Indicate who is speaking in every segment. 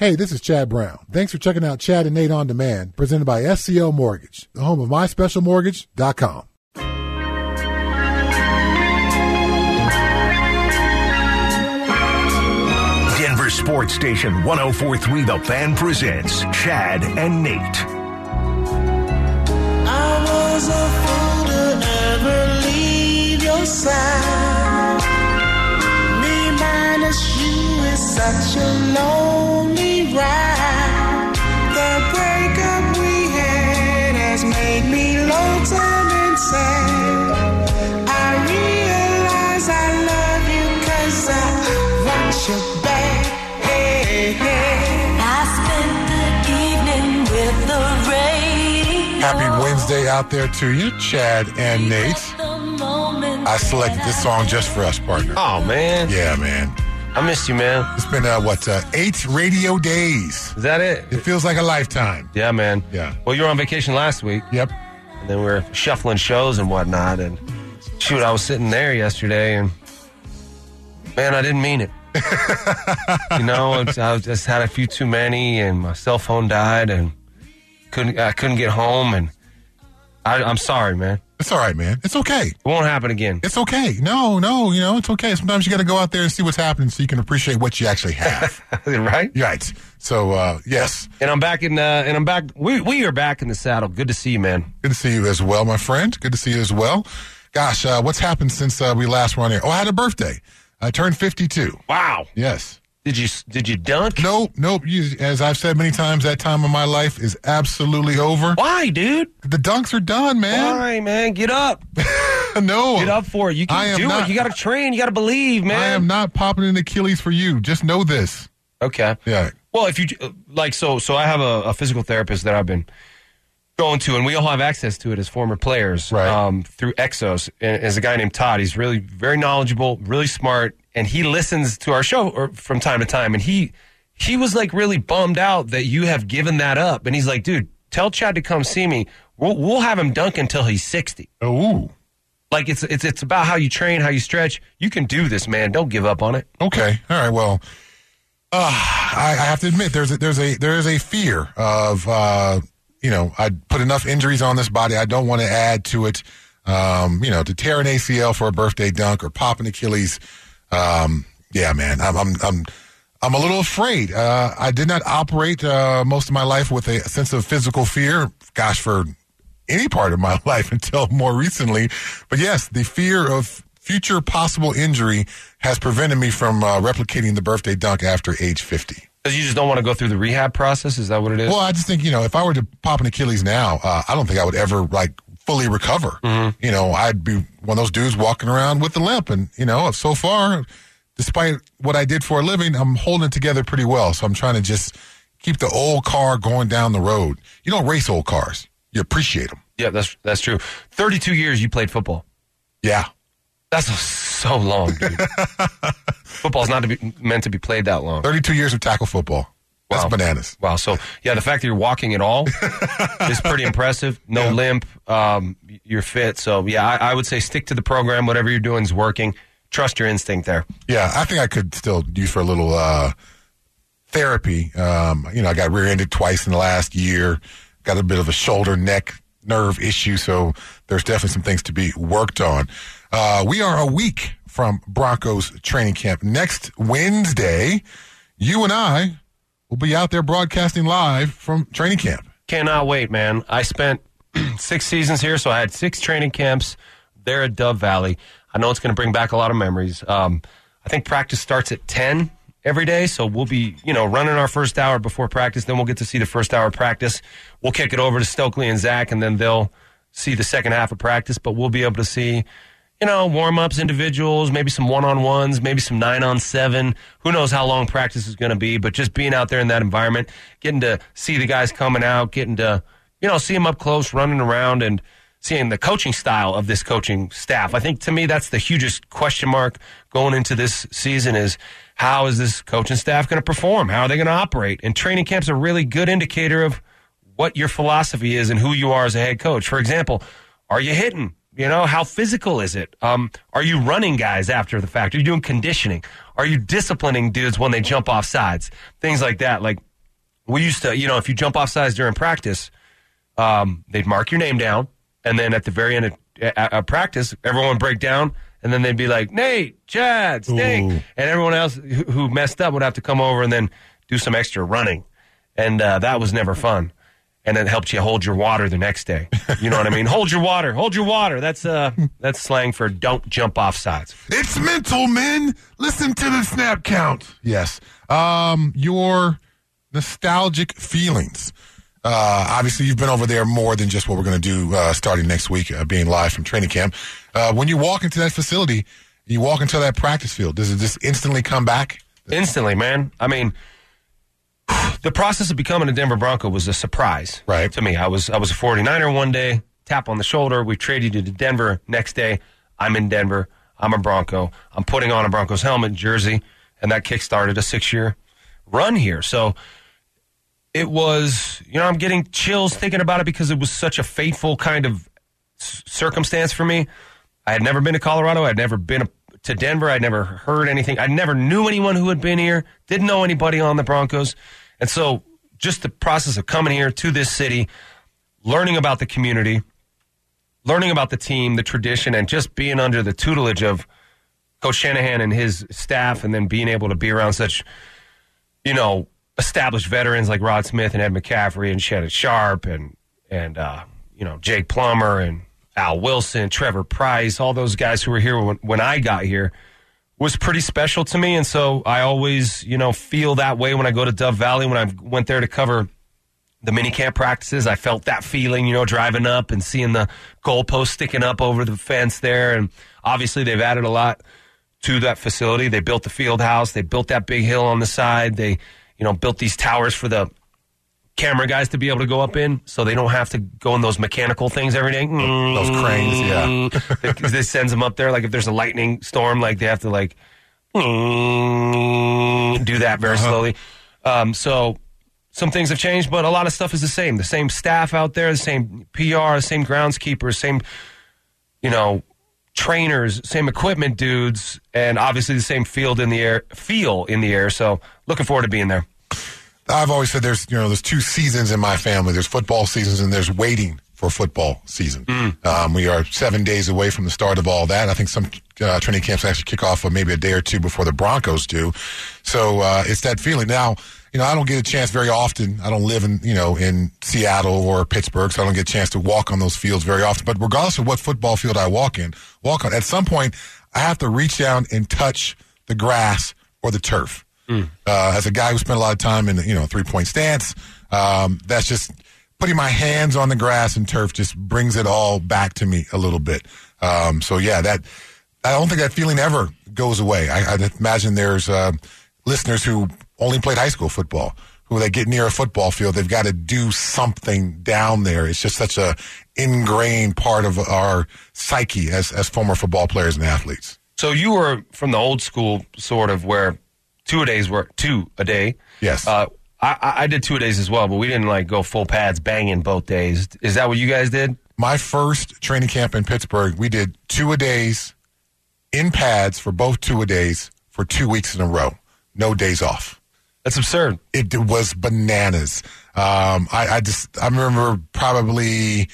Speaker 1: Hey, this is Chad Brown. Thanks for checking out Chad and Nate on Demand, presented by SCL Mortgage, the home of myspecialmortgage.com.
Speaker 2: Denver Sports Station 1043 The Fan presents Chad and Nate.
Speaker 3: Is such a lonely ride. The breakup we had has made me lonesome and sad. I realize I love you cause I want you back. Hey, hey.
Speaker 4: I spent the evening with the radio.
Speaker 1: Happy Wednesday out there to you, Chad and Nate. I selected this song just for us, partner.
Speaker 5: Oh man,
Speaker 1: Yeah, man.
Speaker 5: I missed you, man.
Speaker 1: It's been, uh, what, uh, eight radio days.
Speaker 5: Is that it?
Speaker 1: It feels like a lifetime.
Speaker 5: Yeah, man.
Speaker 1: Yeah.
Speaker 5: Well, you were on vacation last week,
Speaker 1: Yep.
Speaker 5: and then we were shuffling shows and whatnot. And shoot, I was sitting there yesterday, and man, I didn't mean it. you know, I just had a few too many, and my cell phone died, and couldn't I couldn't get home, and I, I'm sorry, man.
Speaker 1: It's all right, man. It's okay.
Speaker 5: It won't happen again.
Speaker 1: It's okay. No, no, you know, it's okay. Sometimes you got to go out there and see what's happening so you can appreciate what you actually have.
Speaker 5: right?
Speaker 1: right. So, uh, yes,
Speaker 5: And I'm back in, uh, and I'm back. We we are back in the saddle. Good to see you, man.
Speaker 1: good to see you as well, my friend. Good to see you as well. Gosh, uh, what's happened since uh, we last were on air? Oh, I had a birthday. I turned 52.
Speaker 5: Wow.
Speaker 1: Yes.
Speaker 5: Did you did you dunk?
Speaker 1: Nope, nope. You, as I've said many times, that time of my life is absolutely over.
Speaker 5: Why, dude?
Speaker 1: The dunks are done, man.
Speaker 5: Why, man? Get up.
Speaker 1: no.
Speaker 5: Get up for it. You can do
Speaker 1: not-
Speaker 5: it. You got to train. You got to believe, man.
Speaker 1: I am not popping an Achilles for you. Just know this.
Speaker 5: Okay.
Speaker 1: Yeah.
Speaker 5: Well, if you like, so so I have a, a physical therapist that I've been going to, and we all have access to it as former players,
Speaker 1: Right.
Speaker 5: Um, through Exos. And as a guy named Todd, he's really very knowledgeable, really smart, and he listens to our show from time to time. And he he was like really bummed out that you have given that up. And he's like, dude, tell Chad to come see me. We'll, we'll have him dunk until he's sixty.
Speaker 1: Oh,
Speaker 5: Like it's it's it's about how you train, how you stretch. You can do this, man. Don't give up on it.
Speaker 1: okay. All right. Well, uh, I, I have to admit, there's a, there's a there is a fear of uh, you know I put enough injuries on this body. I don't want to add to it. Um, you know, to tear an ACL for a birthday dunk or pop an Achilles. Um, yeah, man, I'm I'm I'm, I'm a little afraid. Uh, I did not operate uh, most of my life with a sense of physical fear. Gosh, for any part of my life until more recently. But yes, the fear of future possible injury has prevented me from uh, replicating the birthday dunk after age 50.
Speaker 5: Because you just don't want to go through the rehab process. Is that what it is?
Speaker 1: Well, I just think, you know, if I were to pop an Achilles now, uh, I don't think I would ever like fully recover. Mm-hmm. You know, I'd be one of those dudes walking around with a limp. And, you know, so far, despite what I did for a living, I'm holding it together pretty well. So I'm trying to just keep the old car going down the road. You don't race old cars. You appreciate them.
Speaker 5: Yeah, that's that's true. Thirty-two years you played football.
Speaker 1: Yeah.
Speaker 5: That's so long, dude. Football's not to be, meant to be played that long.
Speaker 1: 32 years of tackle football. That's
Speaker 5: Wow.
Speaker 1: bananas.
Speaker 5: Wow. So yeah, the fact that you're walking at all is pretty impressive. No
Speaker 1: Yeah.
Speaker 5: limp. Um, you're fit. So yeah, I, I would say stick to the program. Whatever you're doing is working. Trust your instinct there.
Speaker 1: Yeah, I think I could still use for a little uh, therapy. Um, you know, I got rear-ended twice in the last year. Got a bit of a shoulder neck nerve issue, so there's definitely some things to be worked on. Uh, we are a week from Broncos training camp. Next Wednesday, you and I will be out there broadcasting live from training camp.
Speaker 5: Cannot wait, man. I spent six seasons here, so I had six training camps there at Dove Valley. I know it's going to bring back a lot of memories. Um, I think practice starts at 10 every day, so we'll be, you know, running our first hour before practice. Then we'll get to see the first hour practice. We'll kick it over to Stokley and Zach, and then they'll see the second half of practice, but we'll be able to see you know, warm ups, individuals, maybe some one on ones, maybe some nine on seven. Who knows how long practice is going to be, but just being out there in that environment, getting to see the guys coming out, getting to, you know, see them up close, running around and seeing the coaching style of this coaching staff. I think to me, that's the hugest question mark going into this season is how is this coaching staff going to perform? How are they going to operate? And training camp's a really good indicator of what your philosophy is and who you are as a head coach. For example, are you hitting? You know, how physical is it? Um, are you running guys after the fact? Are you doing conditioning? Are you disciplining dudes when they jump off sides? Things like that. Like we used to, you know, if you jump off sides during practice, um, they'd mark your name down, and then at the very end of uh, uh, practice, everyone would break down, and then they'd be like, Nate, Chad, Stink,
Speaker 1: Ooh.
Speaker 5: and everyone else who, who messed up would have to come over and then do some extra running, and uh, that was never fun. And it helps you hold your water the next day. You know what I mean? hold your water. Hold your water. That's uh, that's slang for don't jump off sides.
Speaker 1: It's mental, men. Listen to the snap count. Yes. Um, your nostalgic feelings. Uh, obviously, you've been over there more than just what we're going to do uh, starting next week, uh, being live from training camp. Uh, when you walk into that facility, you walk into that practice field. Does it just instantly come back?
Speaker 5: Instantly, man. I mean, the process of becoming a Denver Bronco was a surprise
Speaker 1: Right.
Speaker 5: to me. I was I was a 49er one day, tap on the shoulder. We traded you to Denver. Next day, I'm in Denver. I'm a Bronco. I'm putting on a Broncos helmet, jersey, and that kick-started a six-year run here. So it was, you know, I'm getting chills thinking about it because it was such a fateful kind of s- circumstance for me. I had never been to Colorado. I'd never been to Denver. I'd never heard anything. I never knew anyone who had been here. Didn't know anybody on the Broncos. And so just the process of coming here to this city, learning about the community, learning about the team, the tradition, and just being under the tutelage of Coach Shanahan and his staff, and then being able to be around such, you know, established veterans like Rod Smith and Ed McCaffrey and Shannon Sharpe and and uh, you know Jake Plummer and Al Wilson, Trevor Pryce, all those guys who were here when, when I got here was pretty special to me, and so I always you know feel that way when I go to Dove Valley when I went there to cover the mini camp practices. I felt that feeling, you know, driving up and seeing the goalpost sticking up over the fence there. And obviously, they've added a lot to that facility. They built the field house. They built that big hill on the side. They, you know, built these towers for the camera guys to be able to go up in, so they don't have to go in those mechanical things every day.
Speaker 1: Those cranes, yeah.
Speaker 5: yeah. Mm. this sends them up there. Like if there's a lightning storm, like they have to like mm, do that very uh-huh. slowly. Um, so some things have changed, but a lot of stuff is the same. The same staff out there, the same PR, the same groundskeepers, same, you know, trainers, same equipment dudes, and obviously the same field in the air, feel in the air. So looking forward to being there.
Speaker 1: I've always said there's you know there's two seasons in my family. There's football seasons and there's waiting for football season. Um, we are seven days away from the start of all that. I think some uh, training camps actually kick off maybe a day or two before the Broncos do. So uh, it's that feeling. Now you know I don't get a chance very often. I don't live in you know in Seattle or Pittsburgh, so I don't get a chance to walk on those fields very often. But regardless of what football field I walk in, walk on, at some point I have to reach down and touch the grass or the turf. Uh, as a guy who spent a lot of time in you know three point stance, um, that's just putting my hands on the grass and turf just brings it all back to me a little bit. Um, so yeah, that I don't think that feeling ever goes away. I, I imagine there's uh, listeners who only played high school football who they get near a football field, they've got to do something down there. It's just such a ingrained part of our psyche as as former football players and athletes.
Speaker 5: So you were from the old school sort of where two a days work, two a day.
Speaker 1: Yes.
Speaker 5: Uh, I, I did two a days as well, but we didn't like go full pads banging both days. Is that what you guys did?
Speaker 1: my first training camp in Pittsburgh, we did two a days in pads for both two a days for two weeks in a row. No days off.
Speaker 5: That's absurd.
Speaker 1: It was bananas. Um, I, I just, I remember probably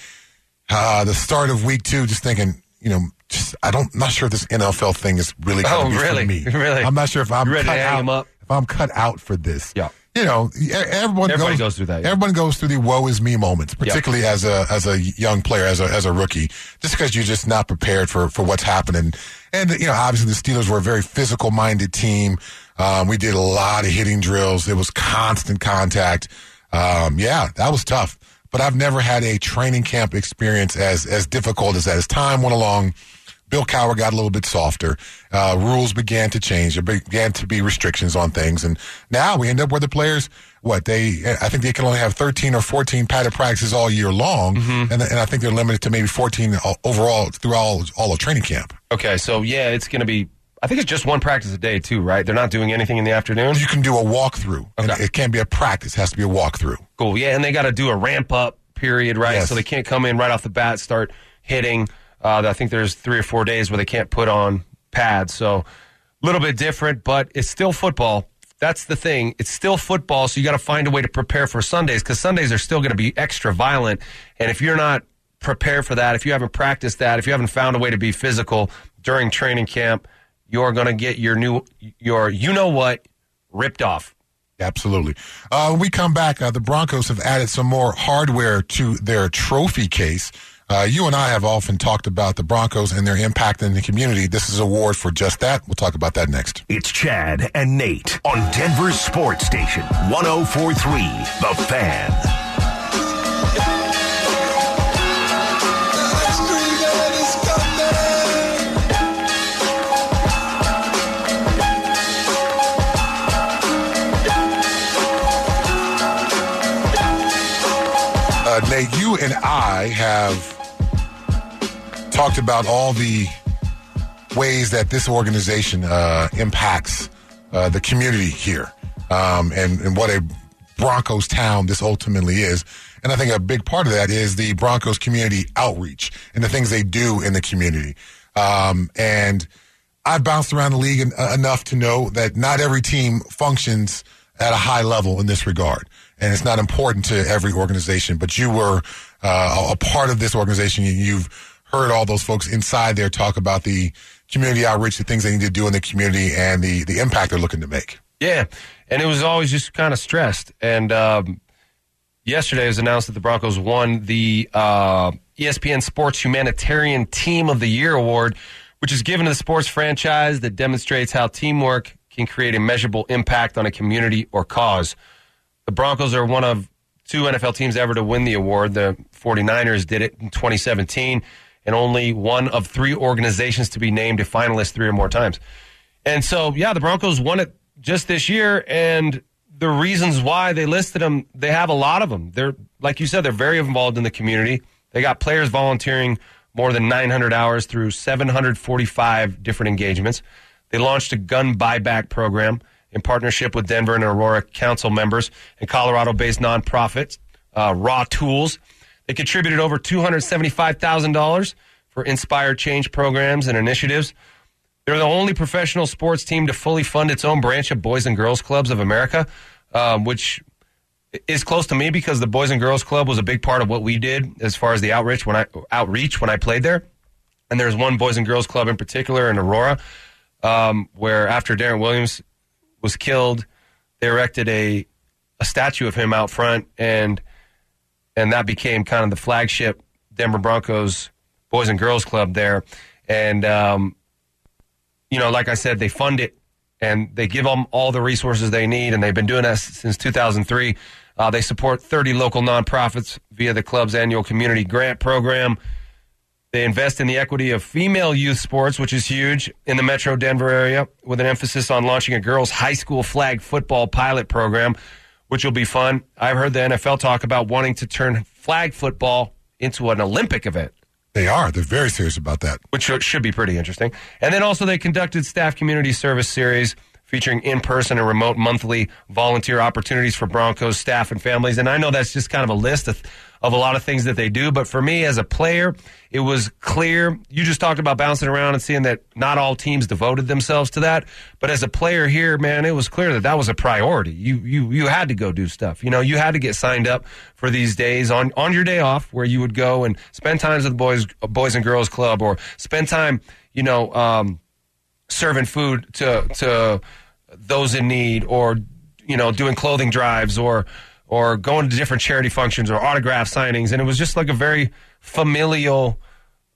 Speaker 1: uh, the start of week two, just thinking, you know, just I don't, not sure if this NFL thing is really going
Speaker 5: Oh,
Speaker 1: to be
Speaker 5: really?
Speaker 1: for me.
Speaker 5: Really?
Speaker 1: I'm not sure if I'm
Speaker 5: You ready to
Speaker 1: cut
Speaker 5: hang
Speaker 1: out. If I'm cut out for this.
Speaker 5: Yeah.
Speaker 1: You know, everyone
Speaker 5: Everybody goes through that, yeah.
Speaker 1: Everyone goes through the woe is me moments, particularly as a as a young player, as a as a rookie, just because you're just not prepared for for what's happening. And you know, obviously the Steelers were a very physical minded team. Um, we did a lot of hitting drills. It was constant contact. Um, yeah, that was tough. But I've never had a training camp experience as as difficult as that. As time went along, Bill Cowher got a little bit softer. Uh, rules began to change. There began to be restrictions on things, and now we end up where the players, what they, I think they can only have 13 or 14 padded practices all year long, and, and I think they're limited to maybe 14 overall through all all of training camp.
Speaker 5: Okay, so yeah, it's going to be. I think it's just one practice a day too, right? They're not doing anything in the afternoon.
Speaker 1: You can do a walkthrough,
Speaker 5: Okay.
Speaker 1: it can't be a practice; it has to be a walkthrough.
Speaker 5: Cool. Yeah, and they got to do a ramp up period, right?
Speaker 1: Yes.
Speaker 5: So they can't come in right off the bat, start hitting. Uh, I think there's three or four days where they can't put on pads. So a little bit different, but it's still football. that's the thing. It's still football, so you got to find a way to prepare for Sundays because Sundays are still going to be extra violent. And if you're not prepared for that, if you haven't practiced that, if you haven't found a way to be physical during training camp, you're going to get your new your you know what ripped off.
Speaker 1: Absolutely. Uh, we come back, uh, the Broncos have added some more hardware to their trophy case. Uh, you and I have often talked about the Broncos and their impact in the community. This is an award for just that. We'll talk about that next.
Speaker 2: It's Chad and Nate on Denver's Sports Station 1043 The Fan.
Speaker 1: Uh, Nate, you and I have talked about all the ways that this organization uh, impacts uh, the community here um, and, and what a Broncos town this ultimately is. And I think a big part of that is the Broncos community outreach and the things they do in the community. Um, and I've bounced around the league en- enough to know that not every team functions at a high level in this regard. And it's not important to every organization, but you were uh, a part of this organization. You- You've heard all those folks inside there talk about the community outreach, the things they need to do in the community, and the, the impact they're looking to make.
Speaker 5: Yeah, and it was always just kind of stressed. And um, yesterday it was announced that the Broncos won the uh, ESPN Sports Humanitarian Team of the Year award, which is given to the sports franchise that demonstrates how teamwork can create a measurable impact on a community or cause. The Broncos are one of two NFL teams ever to win the award. The 49ers did it in 2017, and only one of three organizations to be named a finalist three or more times. And so, yeah, the Broncos won it just this year, and the reasons why they listed them, they have a lot of them. They're like you said, they're very involved in the community. They got players volunteering more than 900 hours through 745 different engagements. They launched a gun buyback program in partnership with Denver and Aurora council members and Colorado-based nonprofits, uh, Raw Tools. They contributed over $275,000 for Inspired Change programs and initiatives. They're the only professional sports team to fully fund its own branch of Boys and Girls Clubs of America, um, which is close to me because the Boys and Girls Club was a big part of what we did as far as the outreach when I outreach when I played there. And there's one Boys and Girls Club in particular in Aurora, um, where after Darrent Williams was killed, they erected a a statue of him out front, and and that became kind of the flagship Denver Broncos Boys and Girls Club there. And um, you know, like I said, they fund it and they give them all the resources they need, and they've been doing that since 2003. Uh, they support 30 local nonprofits via the club's annual community grant program. They invest in the equity of female youth sports, which is huge in the metro Denver area, with an emphasis on launching a girls' high school flag football pilot program, which will be fun. I've heard the NFL talk about wanting to turn flag football into an Olympic event
Speaker 1: They are. They're very serious about that.
Speaker 5: which should- be pretty interesting. And then also they conducted staff community service series featuring in-person and remote monthly volunteer opportunities for Broncos staff and families. And I know that's just kind of a list of, of a lot of things that they do, but for me as a player, it was clear. You just talked about bouncing around and seeing that not all teams devoted themselves to that, but as a player here, man, it was clear that that was a priority. You you you had to go do stuff. You know, you had to get signed up for these days on on your day off where you would go and spend times with the boys boys and girls club or spend time, you know, um, serving food to to those in need or you know doing clothing drives or or going to different charity functions or autograph signings and it was just like a very familial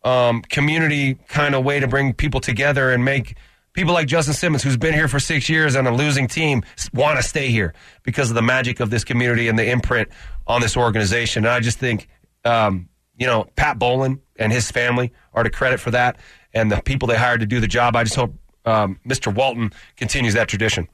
Speaker 5: um, community kind of way to bring people together and make people like Justin Simmons, who's been here for six years on a losing team, want to stay here because of the magic of this community and the imprint on this organization. And I just think, um, you know, Pat Bowlen and his family are to credit for that, and the people they hired to do the job. I just hope um, Mr. Walton continues that tradition.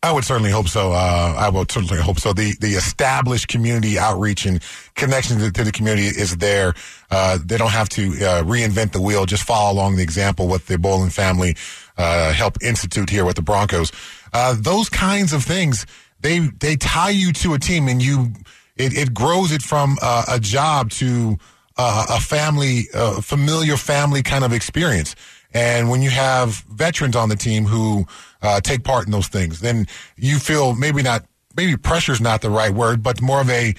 Speaker 1: I would certainly hope so. Uh, I would certainly hope so. The the established community outreach and connection to, to the community is there. Uh, they don't have to uh, reinvent the wheel. Just follow along the example what the Bowlen family uh, help institute here with the Broncos. Uh, those kinds of things they they tie you to a team, and you it, it grows it from uh, a job to a family, familiar family kind of experience. And when you have veterans on the team who uh, take part in those things, then you feel maybe not, maybe pressure is not the right word, but more of a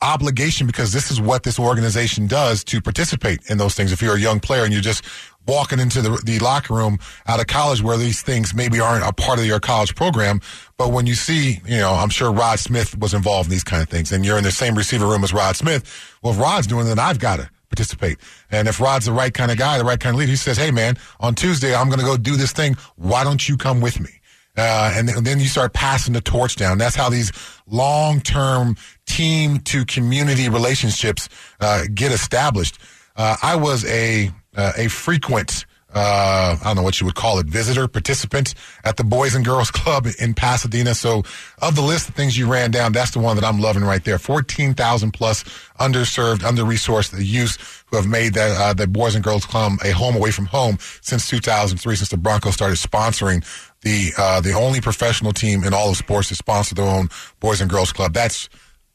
Speaker 1: obligation because this is what this organization does to participate in those things. If you're a young player and you're just walking into the, the locker room out of college where these things maybe aren't a part of your college program, but when you see, you know, I'm sure Rod Smith was involved in these kind of things and you're in the same receiver room as Rod Smith. Well, if Rod's doing it, then I've got to participate. And if Rod's the right kind of guy, the right kind of leader, he says, Hey man, on Tuesday, I'm going to go do this thing. Why don't you come with me? Uh, and, th- and then you start passing the torch down. That's how these long-term team to community relationships uh, get established. Uh, I was a uh, a frequent. Uh, I don't know what you would call it, visitor, participant at the Boys and Girls Club in Pasadena. So, of the list of things you ran down, that's the one that I'm loving right there. 14,000 plus underserved, under-resourced youth who have made that, uh, the Boys and Girls Club a home away from home since 2003, since the Broncos started sponsoring the, uh, the only professional team in all of sports to sponsor their own Boys and Girls Club. That's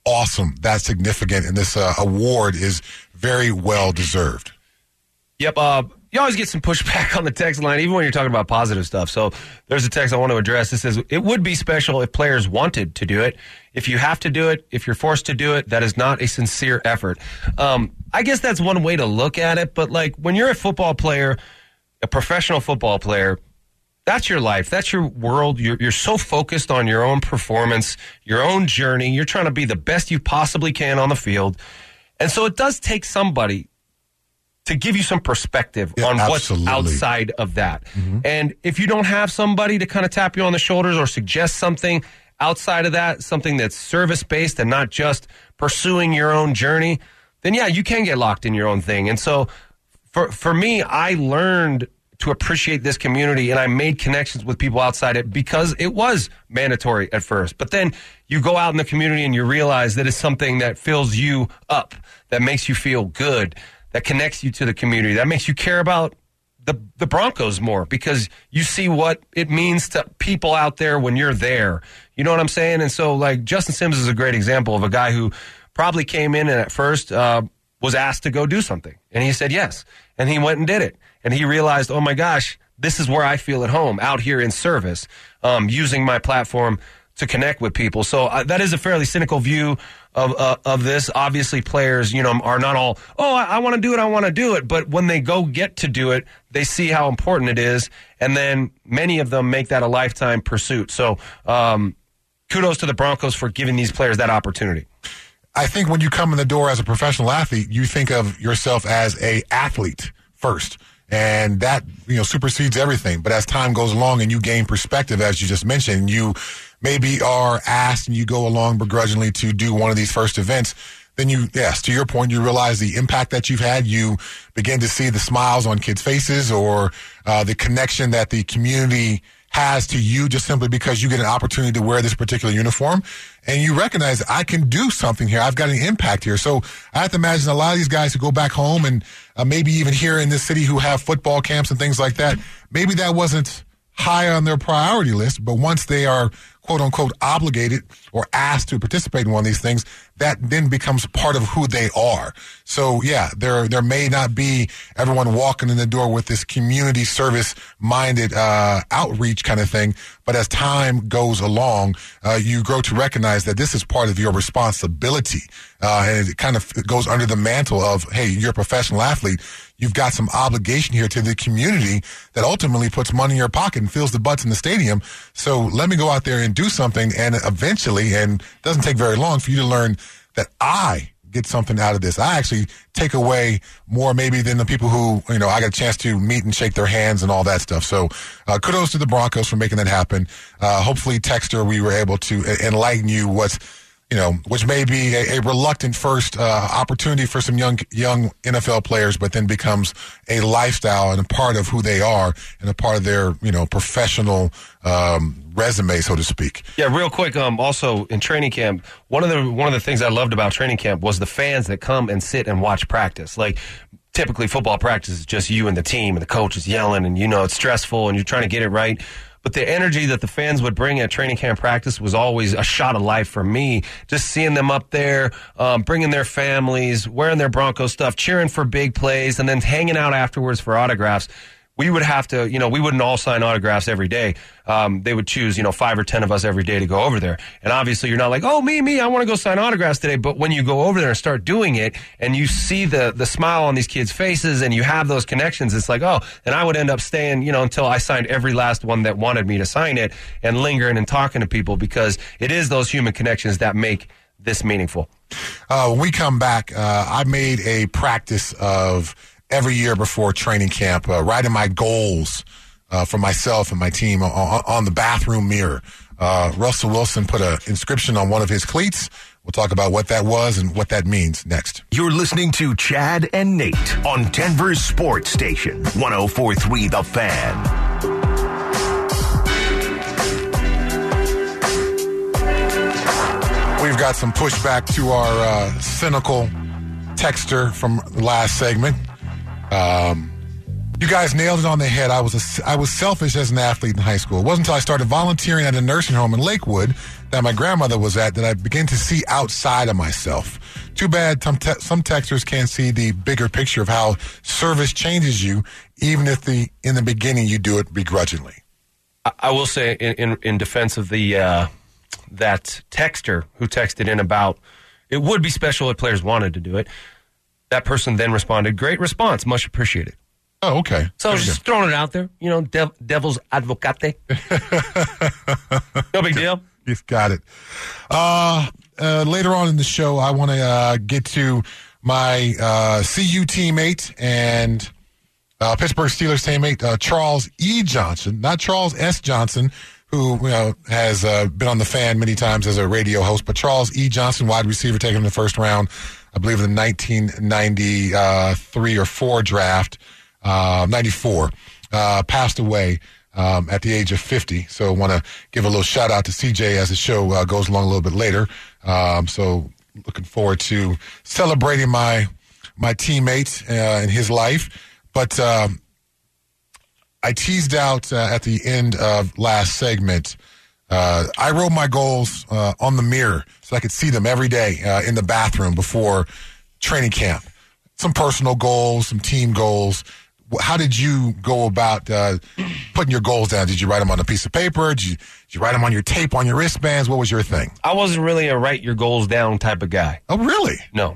Speaker 1: awesome. That's significant. And this, uh, award is very well deserved.
Speaker 5: Yep. You always get some pushback on the text line, even when you're talking about positive stuff. So there's a text I want to address. It says it would be special if players wanted to do it. If you have to do it, if you're forced to do it, that is not a sincere effort. Um, I guess that's one way to look at it. But like when you're a football player, a professional football player, that's your life. That's your world. You're, you're so focused on your own performance, your own journey. You're trying to be the best you possibly can on the field. And so it does take somebody to give you some perspective
Speaker 1: Yeah,
Speaker 5: on
Speaker 1: absolutely.
Speaker 5: what's outside of that. Mm-hmm. And if you don't have somebody to kind of tap you on the shoulders or suggest something outside of that, something that's service based and not just pursuing your own journey, then yeah, you can get locked in your own thing. And so for for me, I learned to appreciate this community and I made connections with people outside it because it was mandatory at first. But then you go out in the community and you realize that it's something that fills you up, that makes you feel good, that connects you to the community, that makes you care about the the Broncos more because you see what it means to people out there when you're there. You know what I'm saying? And so like Justin Sims is a great example of a guy who probably came in and at first uh, was asked to go do something, and he said yes, and he went and did it, and he realized, oh my gosh, this is where I feel at home out here in service, um, using my platform to connect with people. So uh, that is a fairly cynical view of uh, of this. Obviously, players, you know, are not all, oh, I, I want to do it, I want to do it. But when they go get to do it, they see how important it is, and then many of them make that a lifetime pursuit. So, um, kudos to the Broncos for giving these players that opportunity.
Speaker 1: I think when you come in the door as a professional athlete, you think of yourself as a athlete first. And that, you know, supersedes everything. But as time goes along and you gain perspective, as you just mentioned, you maybe are asked and you go along begrudgingly to do one of these first events, then you, yes, to your point, you realize the impact that you've had. You begin to see the smiles on kids' faces or uh, the connection that the community has to you just simply because you get an opportunity to wear this particular uniform and you recognize I can do something here. I've got an impact here. So I have to imagine a lot of these guys who go back home and uh, maybe even here in this city who have football camps and things like that, maybe that wasn't high on their priority list, but once they are quote unquote obligated or asked to participate in one of these things, that then becomes part of who they are. So yeah, there there may not be everyone walking in the door with this community service minded uh, outreach kind of thing, but as time goes along, uh, you grow to recognize that this is part of your responsibility, uh, and it kind of goes under the mantle of hey, you're a professional athlete. You've got some obligation here to the community that ultimately puts money in your pocket and fills the butts in the stadium. So let me go out there and do something, and eventually, and it doesn't take very long for you to learn that I get something out of this. I actually take away more maybe than the people who, you know, I got a chance to meet and shake their hands and all that stuff. So uh, kudos to the Broncos for making that happen. Uh, hopefully, Texter, we were able to enlighten you what's, you know, which may be a, a reluctant first uh, opportunity for some young young NFL players, but then becomes a lifestyle and a part of who they are and a part of their, you know, professional um, resume, so to speak.
Speaker 5: Yeah, real quick. Um, also in training camp, one of the one of the things I loved about training camp was the fans that come and sit and watch practice. Like typically, football practice is just you and the team, and the coach is yelling, and you know it's stressful, and you're trying to get it right. But the energy that the fans would bring at training camp practice was always a shot of life for me. Just seeing them up there, um, bringing their families, wearing their Bronco stuff, cheering for big plays, and then hanging out afterwards for autographs we would have to, you know, we wouldn't all sign autographs every day. Um, they would choose, you know, five or ten of us every day to go over there. And obviously, you're not like, oh, me, me, I want to go sign autographs today. But when you go over there and start doing it, and you see the the smile on these kids' faces, and you have those connections, it's like, oh, and I would end up staying, you know, until I signed every last one that wanted me to sign it, and lingering and talking to people because it is those human connections that make this meaningful.
Speaker 1: Uh, when we come back, uh, I made a practice of every year before training camp, uh, writing my goals uh, for myself and my team on, on the bathroom mirror. Uh, Russell Wilson put an inscription on one of his cleats. We'll talk about what that was and what that means next.
Speaker 2: You're listening to Chad and Nate on Denver's Sports Station, 1043 The Fan.
Speaker 1: We've got some pushback to our uh, cynical texter from last segment. Um, you guys nailed it on the head. I was a, I was selfish as an athlete in high school. It wasn't until I started volunteering at a nursing home in Lakewood that my grandmother was at that I began to see outside of myself. Too bad some, te- some texters can't see the bigger picture of how service changes you, even if the in the beginning you do it begrudgingly.
Speaker 5: I, I will say, in, in, in defense of the uh, that texter who texted in about it would be special if players wanted to do it. That person then responded, "Great response, much appreciated."
Speaker 1: Oh, okay.
Speaker 5: So I was just throwing it out there, you know, dev- devil's advocate. no big deal.
Speaker 1: You've got it. Uh, uh, later on in the show, I want to uh, get to my uh, CU teammate and uh, Pittsburgh Steelers teammate uh, Charles E. Johnson, not Charles S. Johnson, who you know has uh, been on the fan many times as a radio host, but Charles E. Johnson, wide receiver, taken in the first round, I believe the 1993 or four draft, uh, 94, uh, passed away. Um, at the age of 50. So I want to give a little shout out to CJ as the show uh, goes along a little bit later. Um, so looking forward to celebrating my my teammate uh, his life. But um, I teased out uh, at the end of last segment. Uh, I wrote my goals uh, on the mirror so I could see them every day uh, in the bathroom before training camp. Some personal goals, some team goals. How did you go about uh, putting your goals down? Did you write them on a piece of paper? Did you, did you write them on your tape, on your wristbands? What was your thing?
Speaker 5: I wasn't really a write your goals down type of guy.
Speaker 1: Oh, really?
Speaker 5: No.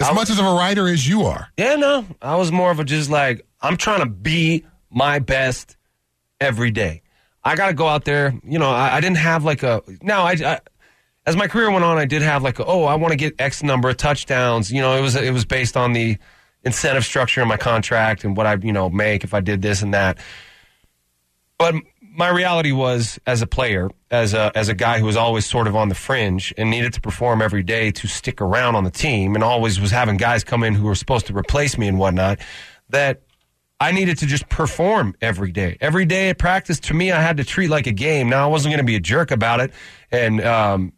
Speaker 1: As much as of a writer as you are.
Speaker 5: Yeah, no. I was more of a just like, I'm trying to be my best every day. I got to go out there. You know, I, I didn't have like a. Now, I, I. As my career went on, I did have like, a, oh, I want to get X number of touchdowns. You know, it was it was based on the incentive structure in my contract and what I you know make if I did this and that. But my reality was, as a player, as a as a guy who was always sort of on the fringe and needed to perform every day to stick around on the team, and always was having guys come in who were supposed to replace me and whatnot, that I needed to just perform every day. Every day at practice, to me, I had to treat like a game. Now, I wasn't going to be a jerk about it and, um,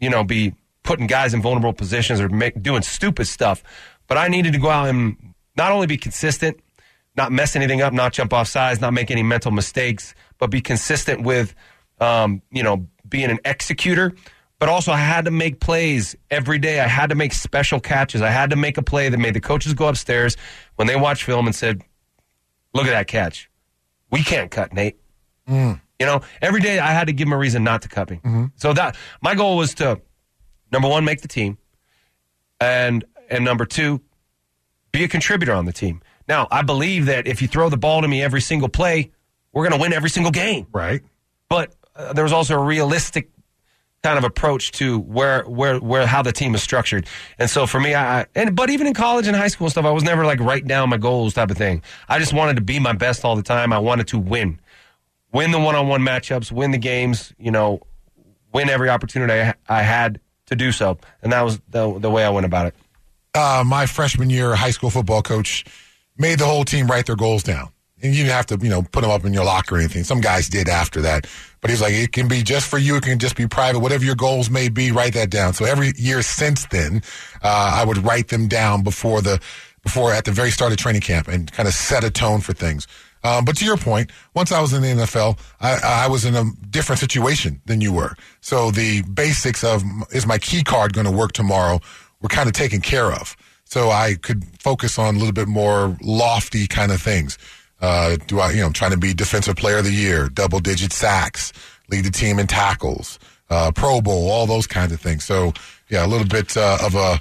Speaker 5: you know, be putting guys in vulnerable positions or make, doing stupid stuff. But I needed to go out and not only be consistent, not mess anything up, not jump off sides, not make any mental mistakes, but be consistent with, um, you know, being an executor. But also, I had to make plays every day. I had to make special catches. I had to make a play that made the coaches go upstairs when they watched film and said, Look at that catch. We can't cut, Nate. You know, every day I had to give him a reason not to cut me. So that my goal was to number one, make the team, and and number two, be a contributor on the team. Now, I believe that if you throw the ball to me every single play, we're going to win every single game.
Speaker 1: Right.
Speaker 5: But uh, there was also a realistic kind of approach to where where where how the team is structured. And so for me, I and but even in college and high school stuff, I was never like write down my goals type of thing. I just wanted to be my best all the time. I wanted to win, win the one on one matchups, win the games. You know, win every opportunity I, I had to do so, and that was the the way I went about it.
Speaker 1: uh, my freshman year high school football coach made the whole team write their goals down. You didn't have to, you know, put them up in your locker or anything. Some guys did after that. But he's like, it can be just for you. It can just be private. Whatever your goals may be, write that down. So every year since then, uh, I would write them down before the, before at the very start of training camp and kind of set a tone for things. Um, but to your point, once I was in the NFL, I, I was in a different situation than you were. So the basics of is my key card going to work tomorrow were kind of taken care of. So I could focus on a little bit more lofty kind of things. Uh, do I, you know, trying to be defensive player of the year, double digit sacks, lead the team in tackles, uh, Pro Bowl, all those kinds of things. So, yeah, a little bit uh, of a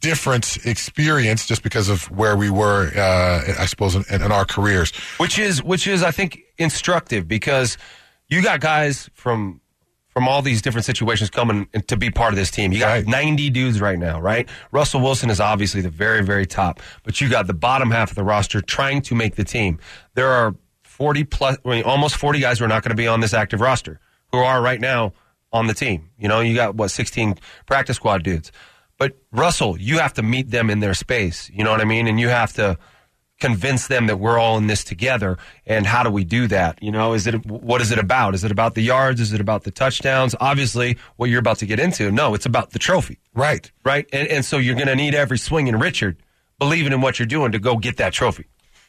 Speaker 1: different experience just because of where we were, uh, I suppose, in, in our careers.
Speaker 5: which is which is I think instructive because you got guys from from all these different situations coming to be part of this team. You got
Speaker 1: Right.
Speaker 5: 90 dudes right now, right? Russell Wilson is obviously the very very top, but you got the bottom half of the roster trying to make the team. There are 40 plus I mean, almost 40 guys who are not going to be on this active roster who are right now on the team. You know, you got what 16 practice squad dudes. But Russell, you have to meet them in their space. You know what I mean? And you have to convince them that we're all in this together. And how do we do that? You know, is it what is it about? Is it about the yards? Is it about the touchdowns? Obviously, what you're about to get into. No, it's about the trophy,
Speaker 1: Right.
Speaker 5: right? And, and so you're going to need every swing in Richard believing in what you're doing to go get that trophy.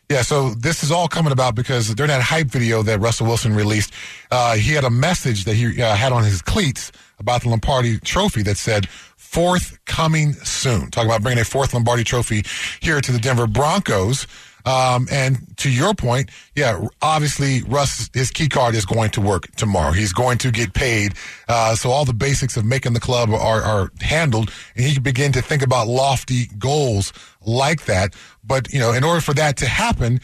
Speaker 1: Yeah, so this is all coming about because during that hype video that Russell Wilson released, uh, he had a message that he uh, had on his cleats about the Lombardi Trophy that said "Fourth coming soon." Talk about bringing a fourth Lombardi Trophy here to the Denver Broncos. Um, and to your point, yeah, obviously Russ, his key card is going to work tomorrow. He's going to get paid. Uh, so all the basics of making the club are, are handled and he can begin to think about lofty goals like that. But, you know, in order for that to happen,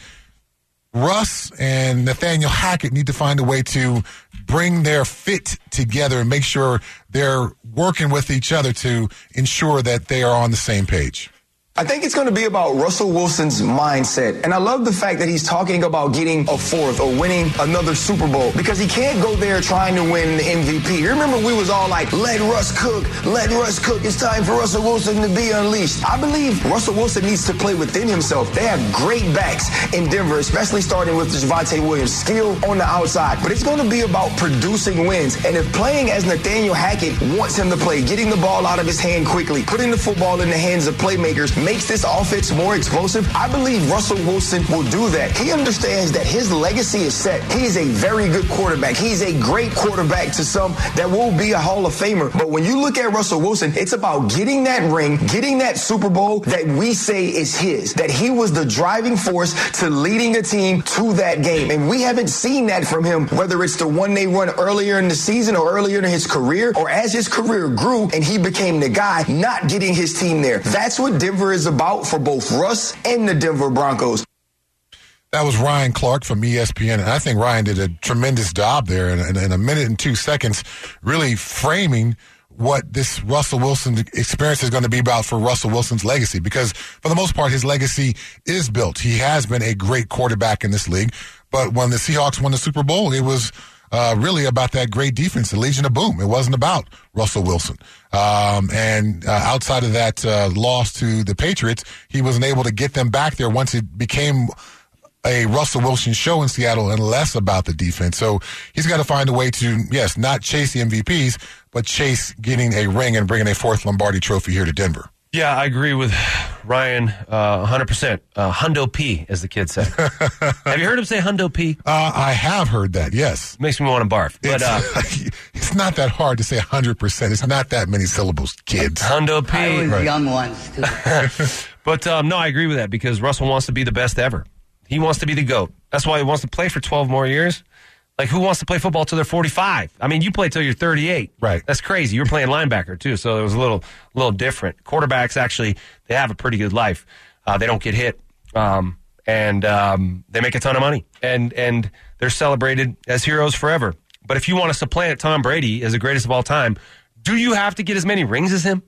Speaker 1: Russ and Nathaniel Hackett need to find a way to bring their fit together and make sure they're working with each other to ensure that they are on the same page.
Speaker 6: I think it's going to be about Russell Wilson's mindset. And I love the fact that he's talking about getting a fourth or winning another Super Bowl because he can't go there trying to win the MVP. You remember we was all like, let Russ cook, let Russ cook. It's time for Russell Wilson to be unleashed. I believe Russell Wilson needs to play within himself. They have great backs in Denver, especially starting with Javonte Williams, skill on the outside. But it's going to be about producing wins. And if playing as Nathaniel Hackett wants him to play, getting the ball out of his hand quickly, putting the football in the hands of playmakers, makes this offense more explosive, I believe Russell Wilson will do that. He understands that his legacy is set. He is a very good quarterback. He's a great quarterback to some that will be a Hall of Famer. But when you look at Russell Wilson, it's about getting that ring, getting that Super Bowl that we say is his, that he was the driving force to leading a team to that game. And we haven't seen that from him, whether it's the one they run earlier in the season or earlier in his career, or as his career grew and he became the guy not getting his team there. That's what Denver is about for both Russ and the Denver Broncos.
Speaker 1: That was Ryan Clark from ESPN, and I think Ryan did a tremendous job there in, in, in a minute and two seconds, really framing what this Russell Wilson experience is going to be about for Russell Wilson's legacy. Because for the most part, his legacy is built. He has been a great quarterback in this league, but when the Seahawks won the Super Bowl, it was uh, really about that great defense, the Legion of Boom. It wasn't about Russell Wilson. Um, and uh, outside of that uh, loss to the Patriots, he wasn't able to get them back there once it became a Russell Wilson show in Seattle and less about the defense. So he's got to find a way to, yes, not chase the MVPs, but chase getting a ring and bringing a fourth Lombardi trophy here to Denver.
Speaker 5: Yeah, I agree with Ryan uh, 100%. Uh, Hundo P, as the kids say. Have you heard him say Hundo P?
Speaker 1: Uh, I have heard that, yes.
Speaker 5: Makes me want to barf. But
Speaker 1: It's,
Speaker 5: uh,
Speaker 1: it's not that hard to say 100%. It's not that many syllables, kids.
Speaker 5: Hundo P.
Speaker 7: I was
Speaker 1: Right.
Speaker 7: young ones too.
Speaker 5: But um, no, I agree with that because Russell wants to be the best ever. He wants to be the GOAT. That's why he wants to play for 12 more years. Like, who wants to play football till they're 45? I mean, you play till you're 38.
Speaker 1: Right.
Speaker 5: That's crazy. You were playing linebacker, too, so it was a little, little different. Quarterbacks, actually, they have a pretty good life. Uh, they don't get hit. Um, and um, they make a ton of money. And, and they're celebrated as heroes forever. But if you want to supplant Tom Brady as the greatest of all time, do you have to get as many rings as him?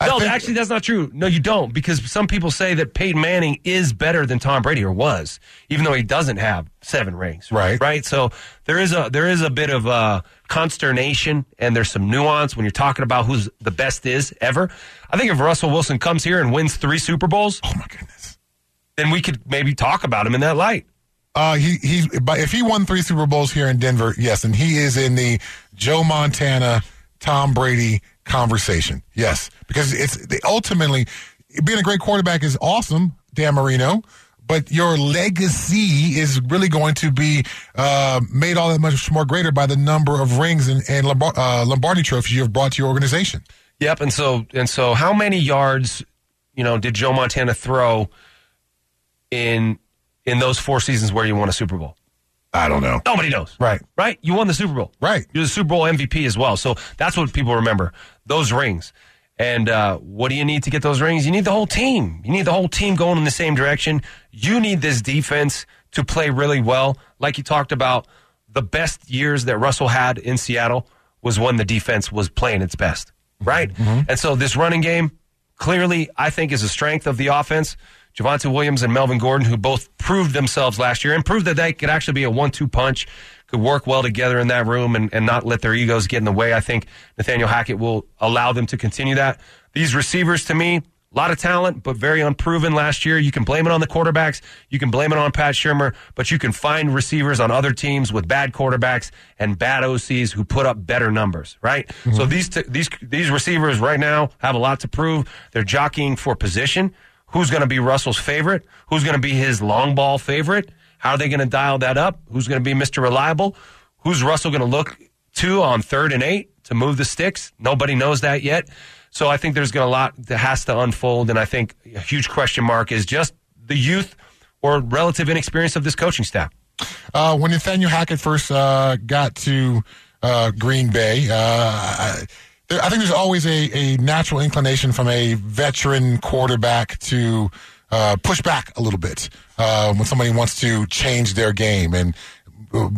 Speaker 5: No,
Speaker 1: think-
Speaker 5: actually, that's not true. No, you don't, because some people say that Peyton Manning is better than Tom Brady, or was, even though he doesn't have seven rings.
Speaker 1: Right.
Speaker 5: Right. So there is a there is a bit of uh, consternation, and there's some nuance when you're talking about who's the best is ever. I think if Russell Wilson comes here and wins three Super Bowls,
Speaker 1: Oh, my goodness.
Speaker 5: then we could maybe talk about him in that light.
Speaker 1: Uh, he he. But if he won three Super Bowls here in Denver, yes, and he is in the Joe Montana, Tom Brady conversation. Yes, because it's ultimately being a great quarterback is awesome, Dan Marino. But your legacy is really going to be uh, made all that much more greater by the number of rings and, and uh, Lombardi trophies you have brought to your organization.
Speaker 5: Yep. And so and so, how many yards, you know, did Joe Montana throw in in those four seasons where you won a Super Bowl?
Speaker 1: I don't know.
Speaker 5: Nobody knows.
Speaker 1: Right.
Speaker 5: Right? You won the Super Bowl.
Speaker 1: Right.
Speaker 5: You're the Super Bowl MVP as well. So that's what people remember those rings. And uh, what do you need to get those rings? You need the whole team. You need the whole team going in the same direction. You need this defense to play really well. Like you talked about, the best years that Russell had in Seattle was when the defense was playing its best, right? And so this running game clearly, I think, is a strength of the offense. Javonte Williams and Melvin Gordon, who both proved themselves last year and proved that they could actually be a one-two punch, could work well together in that room and, and not let their egos get in the way. I think Nathaniel Hackett will allow them to continue that. These receivers, to me, a lot of talent, but very unproven last year. You can blame it on the quarterbacks. You can blame it on Pat Shurmur, but you can find receivers on other teams with bad quarterbacks and bad OCs who put up better numbers, right? Mm-hmm. So these, t- these, these receivers right now have a lot to prove. They're jockeying for position. Who's going to be Russell's favorite? Who's going to be his long ball favorite? How are they going to dial that up? Who's going to be Mr. Reliable? Who's Russell going to look to on third and eight to move the sticks? Nobody knows that yet. So I think there's going to a lot that has to unfold, and I think a huge question mark is just the youth or relative inexperience of this coaching staff.
Speaker 1: Uh, when Nathaniel Hackett first uh, got to uh, Green Bay, uh, I, I think there's always a, a natural inclination from a veteran quarterback to uh, push back a little bit uh, when somebody wants to change their game and uh,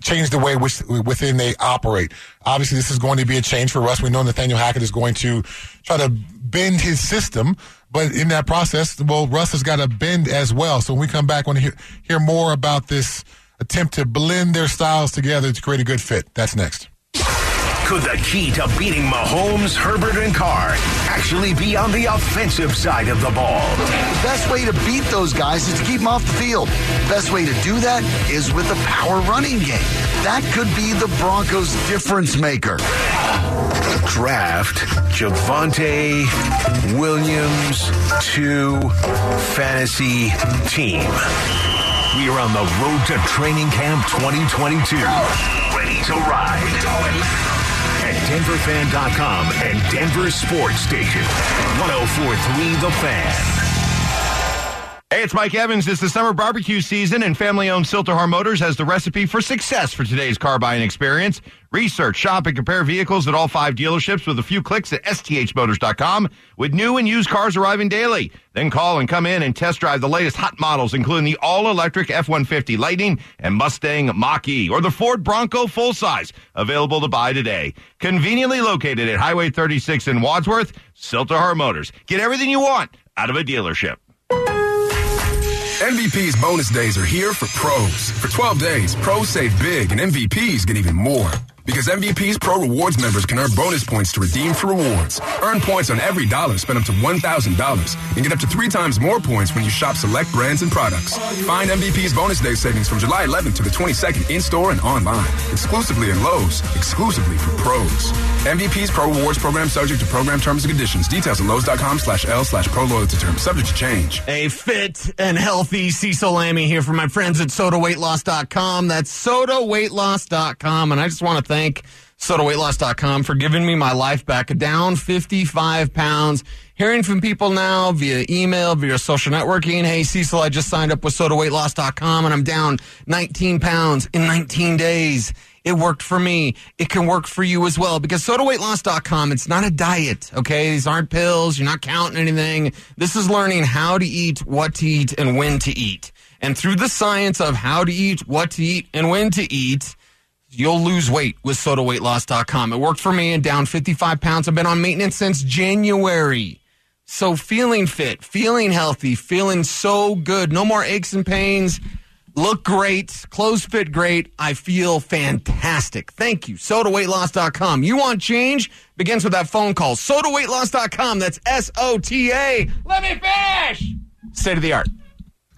Speaker 1: change the way which within they operate. Obviously, this is going to be a change for Russ. We know Nathaniel Hackett is going to try to bend his system, but in that process, well, Russ has got to bend as well. So when we come back, I want to hear, hear more about this attempt to blend their styles together to create a good fit. That's next.
Speaker 2: Could the key to beating Mahomes, Herbert, and Carr actually be on the offensive side of the ball?
Speaker 7: The best way to beat those guys is to keep them off the field. The best way to do that is with a power running game. That could be the Broncos' difference maker.
Speaker 2: Draft Javonte Williams to fantasy team. We are on the road to training camp 2022. Ready to ride. At DenverFan.com and Denver Sports Station. 1043 The Fan.
Speaker 8: Hey, it's Mike Evans. It's the summer barbecue season, and family owned Sill-TerHar Motors has the recipe for success for today's car buying experience. Research, shop, and compare vehicles at all five dealerships with a few clicks at sthmotors.com with new and used cars arriving daily. Then call and come in and test drive the latest hot models, including the all electric F 150 Lightning and Mustang Mach E or the Ford Bronco full size, available to buy today. Conveniently located at Highway 36 in Wadsworth, Sill-TerHar Motors. Get everything you want out of a dealership.
Speaker 9: MVP's bonus days are here for pros. For 12 days, pros save big and MVPs get even more. Because MVP's Pro Rewards members can earn bonus points to redeem for rewards. Earn points on every dollar spent up to $1,000 and get up to three times more points when you shop select brands and products. Find MVP's bonus day savings from July 11th to the 22nd in store and online. Exclusively at Lowe's. Exclusively for pros. MVP's Pro Rewards program subject to program terms and conditions. Details at Lowe's.com slash L slash pro loyalty. Subject to change.
Speaker 10: A fit and healthy Cecil Lammey here from my friends at sotaweightloss.com. That's sotaweightloss.com. And I just want to thank sotaweightloss.com for giving me my life back down 55 pounds. Hearing from people now via email, via social networking. Hey, Cecil, I just signed up with sotaweightloss.com and I'm down 19 pounds in 19 days. It worked for me. It can work for you as well because sotaweightloss.com, it's not a diet, okay? These aren't pills. You're not counting anything. This is learning how to eat, what to eat, and when to eat. And through the science of how to eat, what to eat, and when to eat, you'll lose weight with sotaweightloss.com. It worked for me and down 55 pounds. I've been on maintenance since January. So feeling fit, feeling healthy, feeling so good. No more aches and pains. Look great. Clothes fit great. I feel fantastic. Thank you. SotaWeightLoss.com. You want change? Begins with that phone call. SotaWeightLoss.com. That's S O T A. Let me finish. State of the art.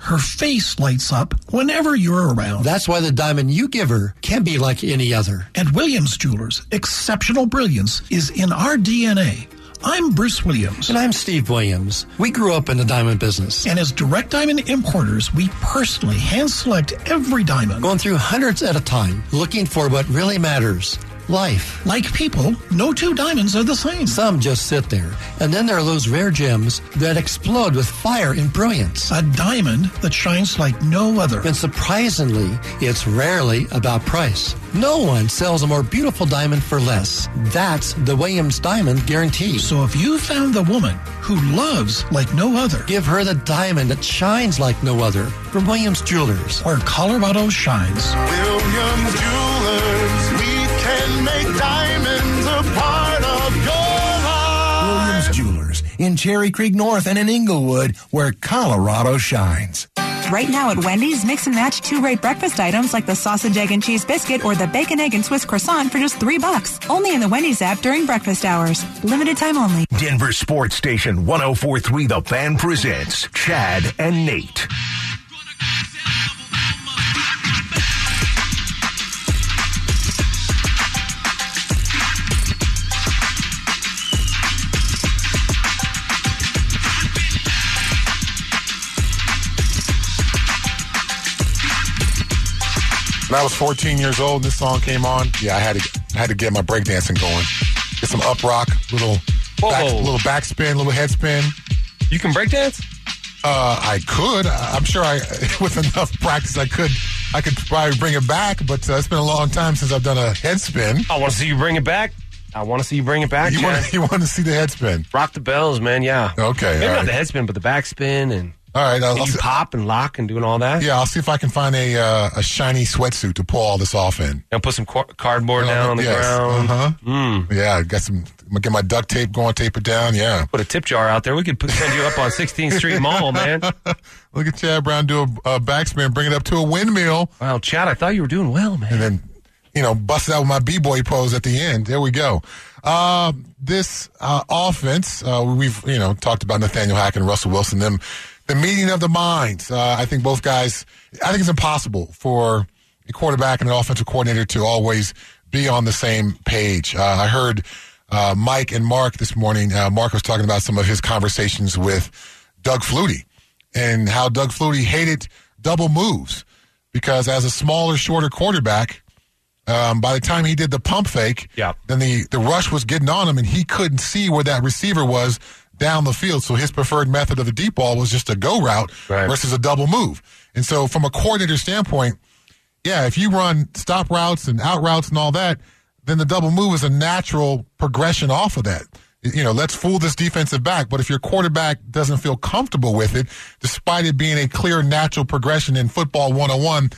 Speaker 11: Her face lights up whenever you're around.
Speaker 12: That's why the diamond you give her can be like any other.
Speaker 11: At Williams Jewelers, exceptional brilliance is in our DNA. I'm Bruce Williams.
Speaker 12: And I'm Steve Williams. We grew up in the diamond business.
Speaker 11: And as direct diamond importers, we personally hand select every diamond.
Speaker 12: Going through hundreds at a time, looking for what really matters. Life.
Speaker 11: Like people, no two diamonds are the same.
Speaker 12: Some just sit there, and then there are those rare gems that explode with fire and brilliance.
Speaker 11: A diamond that shines like no other.
Speaker 12: And surprisingly, it's rarely about price. No one sells a more beautiful diamond for less. That's the Williams Diamond Guarantee.
Speaker 11: So if you found the woman who loves like no other,
Speaker 12: Give her the diamond that shines like no other from Williams Jewelers.
Speaker 11: where Colorado shines.
Speaker 3: Williams Jewelers,
Speaker 13: in Cherry Creek North and in Englewood, where Colorado shines.
Speaker 14: Right now at Wendy's, mix and match two great breakfast items like the sausage, egg, and cheese biscuit or the bacon, egg, and Swiss croissant for just three bucks. Only in the Wendy's app during breakfast hours. Limited time only.
Speaker 2: Denver Sports Station 1043 The Fan presents Chad and Nate.
Speaker 1: When I was 14 years old and this song came on, yeah, I had to I had to get my breakdancing going. Get some up rock, little back,
Speaker 5: Whoa.
Speaker 1: little backspin, little head spin.
Speaker 5: You can breakdance?
Speaker 1: Uh, I could. I'm sure I, with enough practice, I could. I could probably bring it back, but uh, it's been a long time since I've done a head spin.
Speaker 5: I want to see you bring it back. I want to see you bring it back.
Speaker 1: You want you want to see the head spin?
Speaker 5: Rock the bells, man. Yeah.
Speaker 1: Okay,
Speaker 5: Maybe
Speaker 1: all
Speaker 5: not
Speaker 1: right.
Speaker 5: the head spin, but the back spin and,
Speaker 1: All right, I'll,
Speaker 5: and
Speaker 1: I'll
Speaker 5: you
Speaker 1: see,
Speaker 5: pop and lock and doing all that.
Speaker 1: yeah, I'll see if I can find a uh, a shiny sweatsuit to pull all this off in.
Speaker 5: And put some car- cardboard down on the
Speaker 1: Yes,
Speaker 5: ground.
Speaker 1: Uh-huh.
Speaker 5: Mm.
Speaker 1: Yeah, got some. I'm gonna get my duct tape going, tape it down. Yeah.
Speaker 5: Put a tip jar out there. We could put, send you up on 16th Street Mall, man.
Speaker 1: Look at Chad Brown do a, a backspin, bring it up to a windmill,
Speaker 5: Wow, Chad, I thought you were doing well, man.
Speaker 1: and then you know bust out with my b boy pose at the end. There we go. Uh, this uh, offense, uh, we've you know talked about Nathaniel Hack and Russell Wilson. Them, the meeting of the minds. Uh, I think both guys. I think it's impossible for a quarterback and an offensive coordinator to always be on the same page. Uh, I heard uh, Mike and Mark this morning. Uh, Mark was talking about some of his conversations with Doug Flutie and how Doug Flutie hated double moves because as a smaller, shorter quarterback, um, by the time he did the pump fake,
Speaker 5: Yeah.
Speaker 1: then the, the rush was getting on him and he couldn't see where that receiver was down the field. So his preferred method of the deep ball was just a go route
Speaker 5: Right.
Speaker 1: versus a double move. And so from a coordinator standpoint, yeah, if you run stop routes and out routes and all that, then the double move is a natural progression off of that. You know, let's fool this defensive back. But if your quarterback doesn't feel comfortable with it, despite it being a clear natural progression in football 101,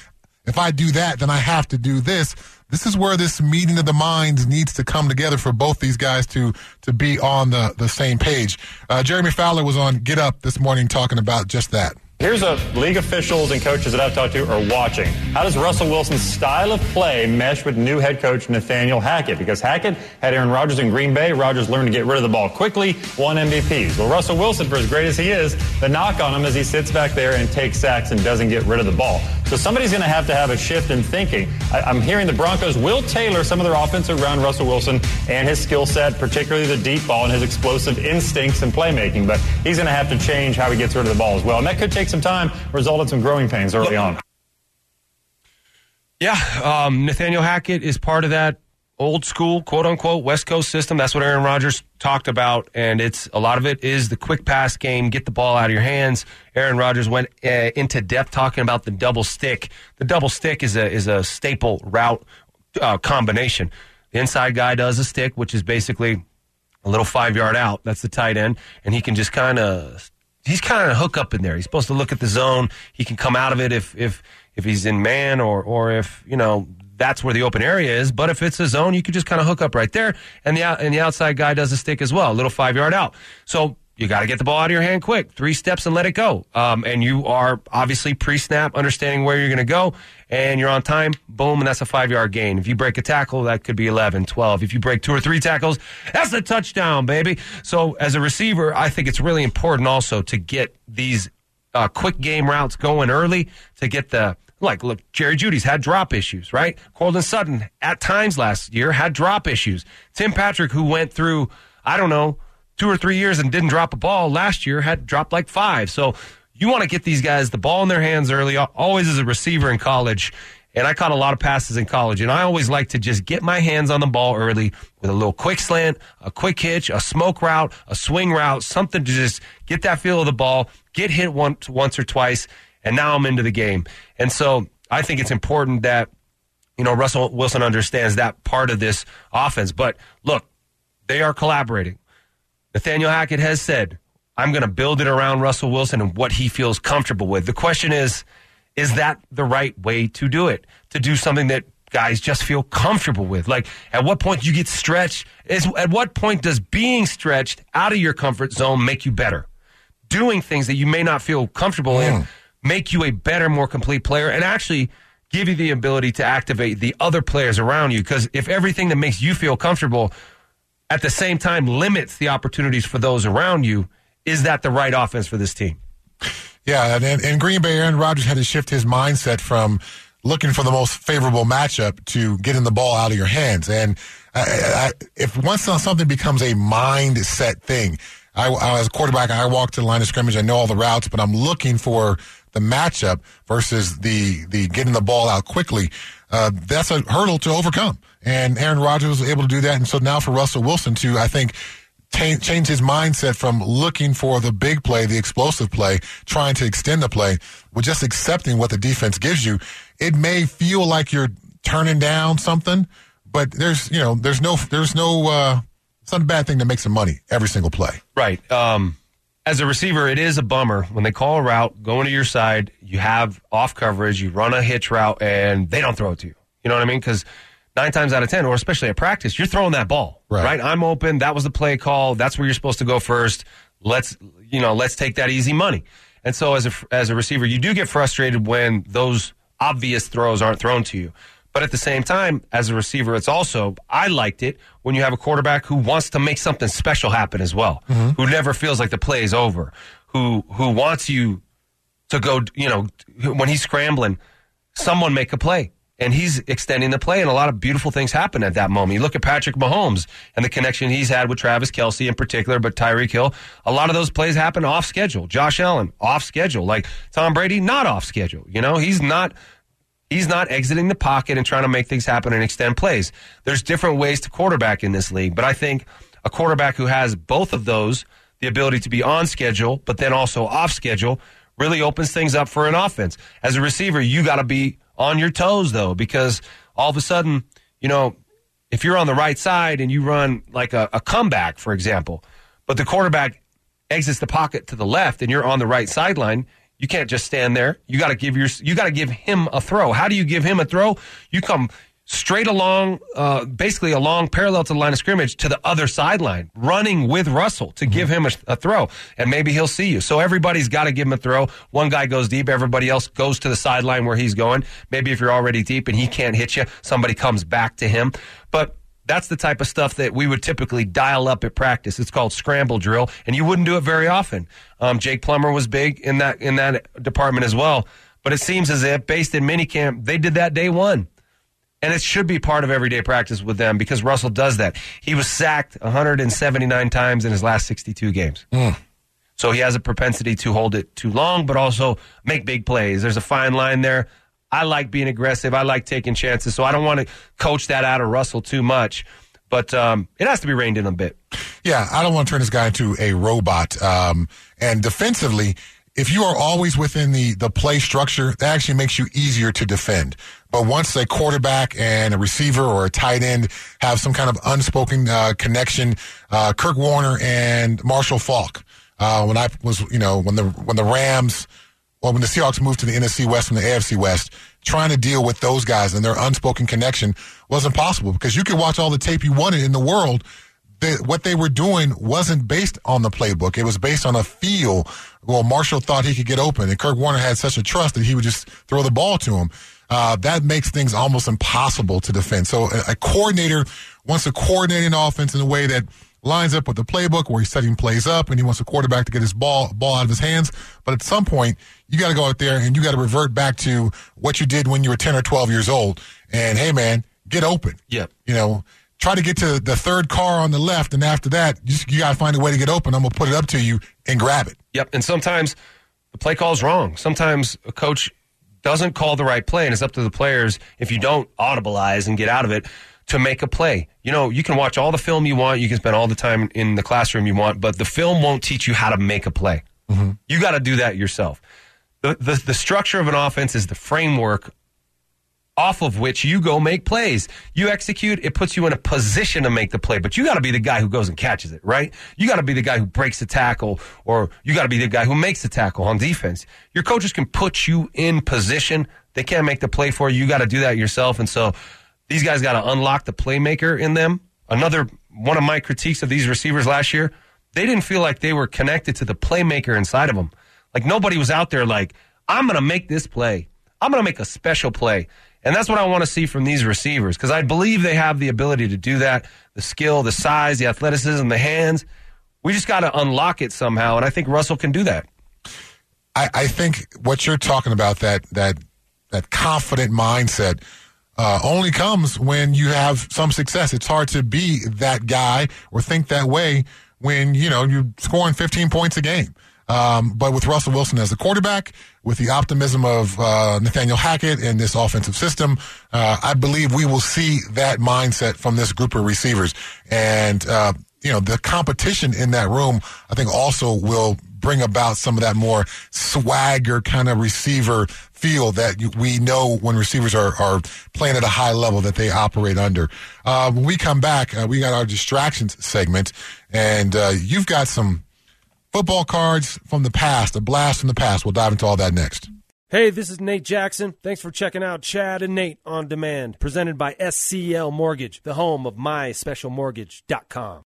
Speaker 1: if I do that, then I have to do this. This is where this meeting of the minds needs to come together for both these guys to to be on the, the same page. Uh, Jeremy Fowler was on Get Up this morning talking about just that.
Speaker 15: Here's what league officials and coaches that I've talked to are watching. How does Russell Wilson's style of play mesh with new head coach Nathaniel Hackett? Because Hackett had Aaron Rodgers in Green Bay. Rodgers learned to get rid of the ball quickly, won MVPs. Well, Russell Wilson, for as great as he is, the knock on him is he sits back there and takes sacks and doesn't get rid of the ball. So somebody's going to have to have a shift in thinking. I, I'm hearing the Broncos will tailor some of their offense around Russell Wilson and his skill set, particularly the deep ball and his explosive instincts and playmaking. But he's going to have to change how he gets rid of the ball as well. And that could take some time, result in some growing pains early on.
Speaker 5: Yeah, um, Nathaniel Hackett is part of that old school, quote unquote, West Coast system. That's what Aaron Rodgers talked about, and it's a lot of it is the quick pass game, get the ball out of your hands. Aaron Rodgers went uh, into depth talking about the double stick. The double stick is a is a staple route uh, combination. The inside guy does a stick, which is basically a little five yard out. That's the tight end, and he can just kind of he's kind of hook up in there. He's supposed to look at the zone. He can come out of it if if if he's in man or or if you know that's where the open area is. But if it's a zone, you can just kind of hook up right there, and the and the outside guy does a stick as well, a little five yard out. So. You got to get the ball out of your hand quick. Three steps and let it go. Um, and you are obviously pre snap, understanding where you're going to go, and you're on time. Boom, and that's a five yard gain. If you break a tackle, that could be 11, 12. If you break two or three tackles, that's a touchdown, baby. So as a receiver, I think it's really important also to get these uh, quick game routes going early to get the like look jerry jeudy's had drop issues right Courtland sutton at times last year had drop issues tim patrick who went through i don't know two or three years and didn't drop a ball last year had dropped like five so you want to get these guys the ball in their hands early always as a receiver in college And I caught a lot of passes in college, and I always like to just get my hands on the ball early with a little quick slant, a quick hitch, a smoke route, a swing route, something to just get that feel of the ball, get hit once, once or twice, and now I'm into the game. And so I think it's important that you know Russell Wilson understands that part of this offense. But look, they are collaborating. Nathaniel Hackett has said, I'm going to build it around Russell Wilson and what he feels comfortable with. The question is, is that the right way to do it? To do something that guys just feel comfortable with? Like, at what point do you get stretched? Is, at what point does being stretched out of your comfort zone make you better? Doing things that you may not feel comfortable in mm. make you a better, more complete player and actually give you the ability to activate the other players around you. Because if everything that makes you feel comfortable at the same time limits the opportunities for those around you, is that the right offense for this team?
Speaker 1: Yeah, and in Green Bay, Aaron Rodgers had to shift his mindset from looking for the most favorable matchup to getting the ball out of your hands. And I, I, if once something becomes a mindset thing, I, I, as a quarterback, I walk to the line of scrimmage. I know all the routes, but I'm looking for the matchup versus the the getting the ball out quickly. Uh, that's a hurdle to overcome, and Aaron Rodgers was able to do that. And so now for Russell Wilson to, I think, ta- change his mindset from looking for the big play, the explosive play, trying to extend the play, with just accepting what the defense gives you. It may feel like you're turning down something, but there's you know there's no there's no uh, it's not a bad thing to make some money every single play.
Speaker 5: Right. Um, as a receiver, it is a bummer when they call a route, going to your side, you have off coverage, you run a hitch route, and they don't throw it to you. You know what I mean? Because nine times out of ten, or especially at practice, you're throwing that ball.
Speaker 1: Right.
Speaker 5: right. I'm open. That was the play call. That's where you're supposed to go first. Let's you know, let's take that easy money. And so as a as a receiver, you do get frustrated when those obvious throws aren't thrown to you. But at the same time, as a receiver, it's also I liked it when you have a quarterback who wants to make something special happen as well, mm-hmm. who never feels like the play is over, who who wants you to go, you know, when he's scrambling, someone make a play. And he's extending the play, and a lot of beautiful things happen at that moment. You look at Patrick Mahomes and the connection he's had with Travis Kelce in particular, but Tyreek Hill. A lot of those plays happen off schedule. Josh Allen, off schedule. Like Tom Brady, not off schedule. You know, he's not he's not exiting the pocket and trying to make things happen and extend plays. There's different ways to quarterback in this league, but I think a quarterback who has both of those, the ability to be on schedule, but then also off schedule, really opens things up for an offense. As a receiver, you got to be on your toes though, because all of a sudden, you know, if you're on the right side and you run like a, a comeback, for example, but the quarterback exits the pocket to the left and you're on the right sideline, you can't just stand there. You got to give your you got to give him a throw. How do you give him a throw? You come straight along, uh, basically along parallel to the line of scrimmage to the other sideline, running with Russell to give him a, a throw, and maybe he'll see you. So everybody's got to give him a throw. One guy goes deep, everybody else goes to the sideline where he's going. Maybe if you're already deep and he can't hit you, somebody comes back to him. But that's the type of stuff that we would typically dial up at practice. It's called scramble drill, and you wouldn't do it very often. Um, Jake Plummer was big in that in that department as well. But it seems as if, based in minicamp, they did that day one. And it should be part of everyday practice with them because Russell does that. He was sacked 179 times in his last 62 games. So he has a propensity to hold it too long, but also make big plays. There's a fine line there. I like being aggressive. I like taking chances. So I don't want to coach that out of Russell too much. But um, it has to be reined in a bit.
Speaker 1: Yeah, I don't want to turn this guy into a robot. Um, and defensively, if you are always within the, the play structure, that actually makes you easier to defend. But once a quarterback and a receiver or a tight end have some kind of unspoken uh, connection, uh, Kurt Warner and Marshall Faulk, uh, when I was, you know, when the when the Rams, well, when the Seahawks moved to the NFC West from the AFC West, trying to deal with those guys and their unspoken connection wasn't possible because you could watch all the tape you wanted in the world. They, what they were doing wasn't based on the playbook. It was based on a feel. Well, Marshall thought he could get open, and Kurt Warner had such a trust that he would just throw the ball to him. Uh, that makes things almost impossible to defend. So a, a coordinator wants to coordinate an offense in a way that lines up with the playbook where he's setting plays up and he wants a quarterback to get his ball ball out of his hands. But at some point, you got to go out there and you got to revert back to what you did when you were 10 or 12 years old. And hey, man, get open.
Speaker 5: Yep.
Speaker 1: You know, try to get to the third car on the left. And after that, you, you got to find a way to get open. I'm going to put it up to you and grab it.
Speaker 5: Yep. And sometimes the play call is wrong. Sometimes a coach doesn't call the right play, and it's up to the players if you don't audibilize and get out of it to make a play. You know, you can watch all the film you want, you can spend all the time in the classroom you want, but the film won't teach you how to make a play. Mm-hmm. You got to do that yourself. The, the the structure of an offense is the framework off of which you go make plays. You execute, it puts you in a position to make the play, but you got to be the guy who goes and catches it, right? You got to be the guy who breaks the tackle or you got to be the guy who makes the tackle on defense. Your coaches can put you in position. They can't make the play for you. You got to do that yourself. And so these guys got to unlock the playmaker in them. Another one of my critiques of these receivers last year, they didn't feel like they were connected to the playmaker inside of them. Like nobody was out there like, I'm going to make this play. I'm going to make a special play. And that's what I want to see from these receivers because I believe they have the ability to do that the skill, the size, the athleticism, the hands. We just got to unlock it somehow. And I think Russell can do that.
Speaker 1: I, I think what you're talking about that that that confident mindset uh, only comes when you have some success. It's hard to be that guy or think that way when you know you're scoring 15 points a game. Um, but with Russell Wilson as the quarterback, with the optimism of uh, Nathaniel Hackett and this offensive system, uh, I believe we will see that mindset from this group of receivers. And uh, you know, the competition in that room, I think, also will bring about some of that more swagger kind of receiver feel that we know when receivers are, are playing at a high level that they operate under. Uh, when we come back, uh, we got our distractions segment, and uh, you've got some football cards from the past, a blast from the past. We'll dive into all that next.
Speaker 16: Hey, this is Nate Jackson. Thanks for checking out Chad and Nate on Demand, presented by SCL Mortgage, the home of myspecialmortgage.com.